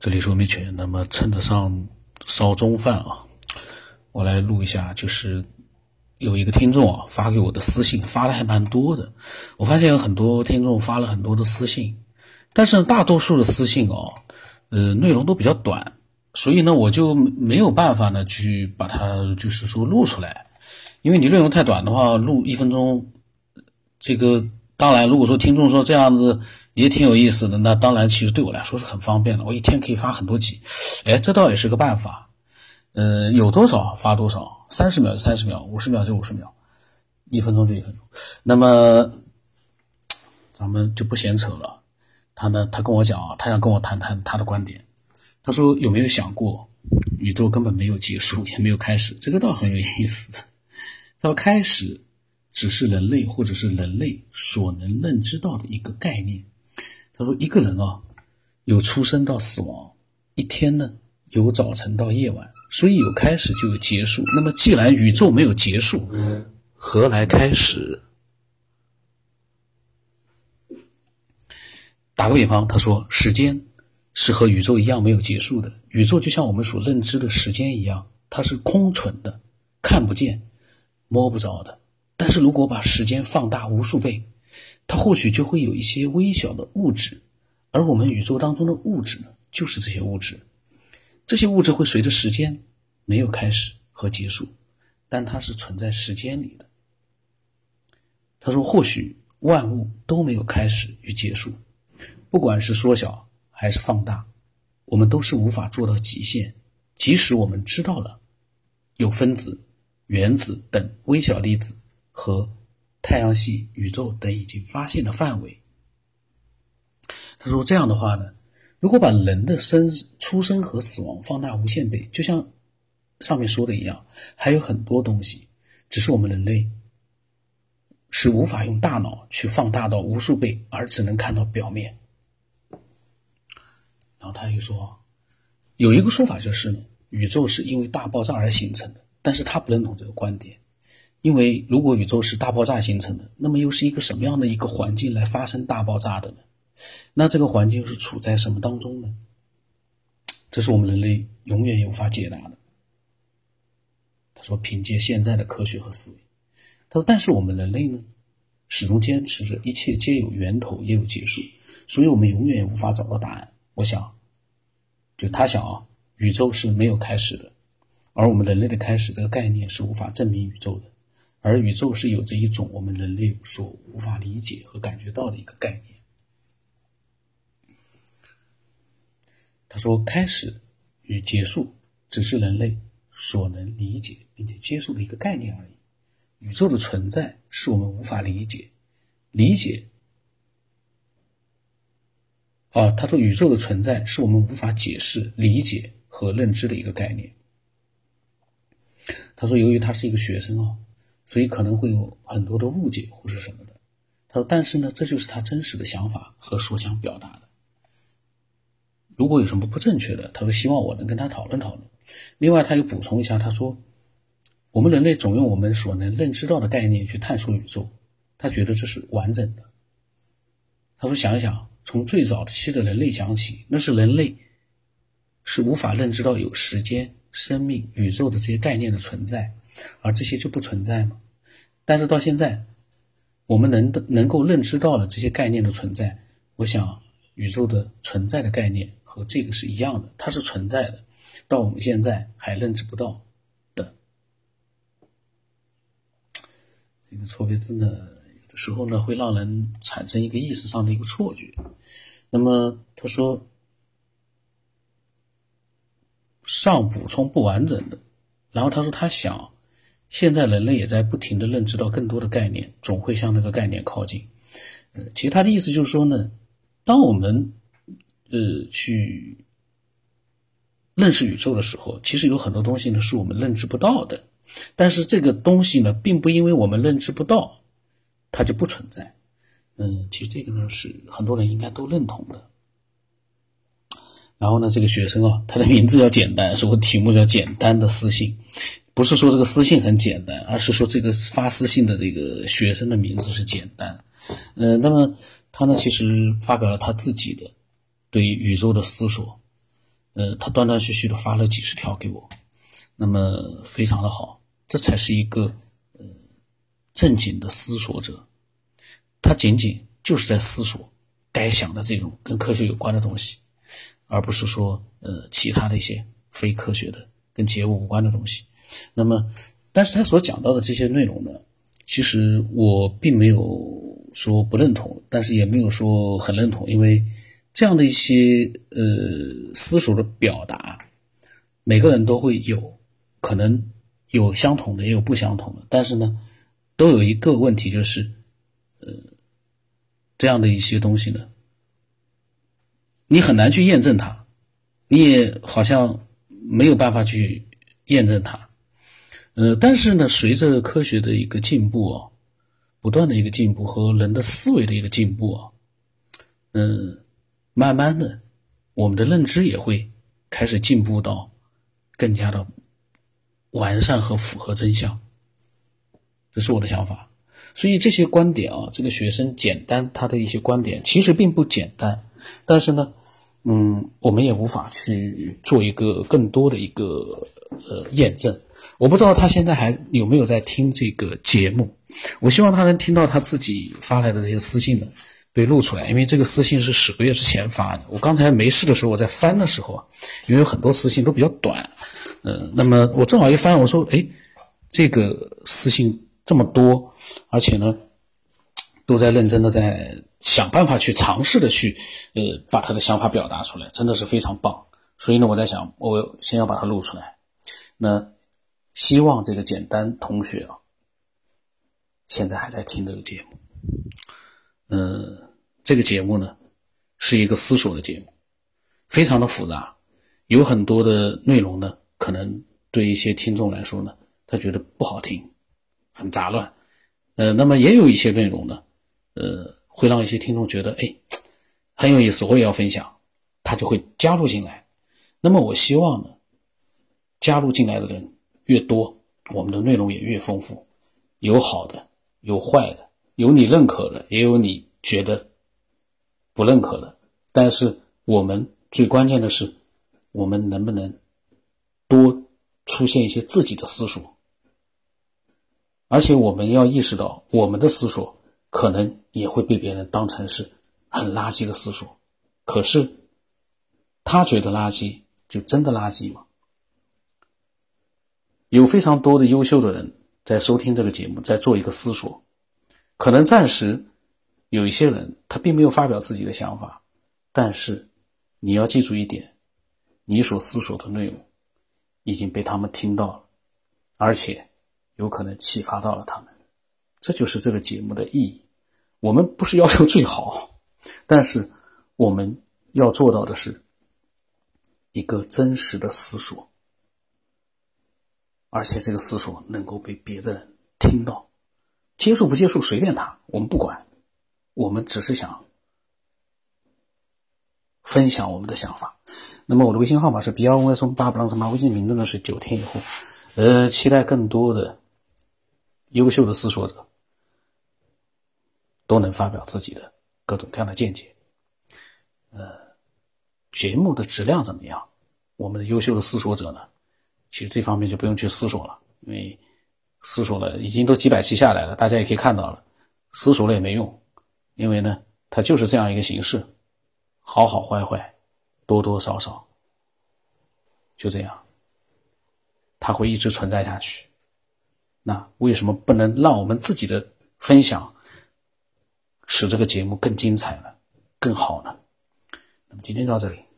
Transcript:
这里是文明犬。那么趁着上烧中饭啊，我来录一下。就是有一个听众啊发给我的私信，发的还蛮多的。我发现有很多听众发了很多的私信，但是大多数的私信哦，呃，内容都比较短，所以呢，我就没有办法呢去把它就是说录出来，因为你内容太短的话，录一分钟，这个当然，如果说听众说这样子。也挺有意思的，那当然，其实对我来说是很方便的。我一天可以发很多集，哎，这倒也是个办法。呃，有多少发多少，三十秒就三十秒，五十秒就五十秒，一分钟就一分钟。那么，咱们就不闲扯了。他呢，他跟我讲啊，他想跟我谈谈他的观点。他说有没有想过，宇宙根本没有结束，也没有开始？这个倒很有意思。他说开始只是人类或者是人类所能认知到的一个概念。他说：“一个人啊，有出生到死亡，一天呢有早晨到夜晚，所以有开始就有结束。那么既然宇宙没有结束，何来开始？”打个比方，他说：“时间是和宇宙一样没有结束的。宇宙就像我们所认知的时间一样，它是空存的，看不见、摸不着的。但是如果把时间放大无数倍，它或许就会有一些微小的物质，而我们宇宙当中的物质呢，就是这些物质。这些物质会随着时间没有开始和结束，但它是存在时间里的。他说，或许万物都没有开始与结束，不管是缩小还是放大，我们都是无法做到极限。即使我们知道了有分子、原子等微小粒子和。太阳系、宇宙等已经发现的范围。他说：“这样的话呢，如果把人的生出生和死亡放大无限倍，就像上面说的一样，还有很多东西，只是我们人类是无法用大脑去放大到无数倍，而只能看到表面。”然后他又说：“有一个说法就是呢，宇宙是因为大爆炸而形成的，但是他不认同这个观点。”因为如果宇宙是大爆炸形成的，那么又是一个什么样的一个环境来发生大爆炸的呢？那这个环境是处在什么当中呢？这是我们人类永远也无法解答的。他说：“凭借现在的科学和思维，他说，但是我们人类呢，始终坚持着一切皆有源头也有结束，所以我们永远无法找到答案。我想，就他想啊，宇宙是没有开始的，而我们人类的开始这个概念是无法证明宇宙的。”而宇宙是有着一种我们人类所无法理解和感觉到的一个概念。他说：“开始与结束只是人类所能理解并且接受的一个概念而已。宇宙的存在是我们无法理解、理解。”啊，他说：“宇宙的存在是我们无法解释、理解和认知的一个概念。”他说：“由于他是一个学生啊。”所以可能会有很多的误解或是什么的，他说：“但是呢，这就是他真实的想法和所想表达的。如果有什么不正确的，他说希望我能跟他讨论讨论。另外，他又补充一下，他说：我们人类总用我们所能认知到的概念去探索宇宙，他觉得这是完整的。他说：想一想，从最早期的人类讲起，那是人类是无法认知到有时间、生命、宇宙的这些概念的存在。”而这些就不存在吗？但是到现在，我们能能够认知到了这些概念的存在。我想，宇宙的存在的概念和这个是一样的，它是存在的，到我们现在还认知不到的。这个错别字呢，有的时候呢会让人产生一个意识上的一个错觉。那么他说，上补充不完整的，然后他说他想。现在人类也在不停的认知到更多的概念，总会向那个概念靠近。呃，其实他的意思就是说呢，当我们呃去认识宇宙的时候，其实有很多东西呢是我们认知不到的。但是这个东西呢，并不因为我们认知不到，它就不存在。嗯，其实这个呢是很多人应该都认同的。然后呢，这个学生啊，他的名字要简单，说题目叫简单的私信。不是说这个私信很简单，而是说这个发私信的这个学生的名字是简单。呃，那么他呢，其实发表了他自己的对宇宙的思索。呃，他断断续续的发了几十条给我，那么非常的好，这才是一个呃正经的思索者，他仅仅就是在思索该想的这种跟科学有关的东西，而不是说呃其他的一些非科学的跟节目无关的东西。那么，但是他所讲到的这些内容呢，其实我并没有说不认同，但是也没有说很认同，因为这样的一些呃思索的表达，每个人都会有，可能有相同的，也有不相同的，但是呢，都有一个问题，就是呃这样的一些东西呢，你很难去验证它，你也好像没有办法去验证它。呃，但是呢，随着科学的一个进步啊，不断的一个进步和人的思维的一个进步啊，嗯，慢慢的，我们的认知也会开始进步到更加的完善和符合真相。这是我的想法。所以这些观点啊，这个学生简单他的一些观点其实并不简单，但是呢，嗯，我们也无法去做一个更多的一个呃验证。我不知道他现在还有没有在听这个节目，我希望他能听到他自己发来的这些私信呢被录出来，因为这个私信是十个月之前发的。我刚才没事的时候我在翻的时候啊，因为有很多私信都比较短，嗯，那么我正好一翻，我说，哎，这个私信这么多，而且呢，都在认真的在想办法去尝试的去，呃，把他的想法表达出来，真的是非常棒。所以呢，我在想，我先要把它录出来，那。希望这个简单同学啊，现在还在听这个节目。嗯，这个节目呢，是一个思索的节目，非常的复杂，有很多的内容呢，可能对一些听众来说呢，他觉得不好听，很杂乱。呃，那么也有一些内容呢，呃，会让一些听众觉得，哎，很有意思，我也要分享，他就会加入进来。那么我希望呢，加入进来的人。越多，我们的内容也越丰富，有好的，有坏的，有你认可的，也有你觉得不认可的。但是我们最关键的是，我们能不能多出现一些自己的思索？而且我们要意识到，我们的思索可能也会被别人当成是很垃圾的思索。可是他觉得垃圾，就真的垃圾吗？有非常多的优秀的人在收听这个节目，在做一个思索。可能暂时有一些人他并没有发表自己的想法，但是你要记住一点：你所思索的内容已经被他们听到了，而且有可能启发到了他们。这就是这个节目的意义。我们不是要求最好，但是我们要做到的是一个真实的思索。而且这个思索能够被别的人听到，接受不接受随便他，我们不管，我们只是想分享我们的想法。那么我的微信号码是 B 二五 S 八不让什么，微信名字呢是九天以后。呃，期待更多的优秀的思索者都能发表自己的各种各样的见解。呃，节目的质量怎么样？我们的优秀的思索者呢？其实这方面就不用去思索了，因为思索了已经都几百期下来了，大家也可以看到了，思索了也没用，因为呢，它就是这样一个形式，好好坏坏，多多少少，就这样，它会一直存在下去。那为什么不能让我们自己的分享使这个节目更精彩呢？更好呢？那么今天到这里。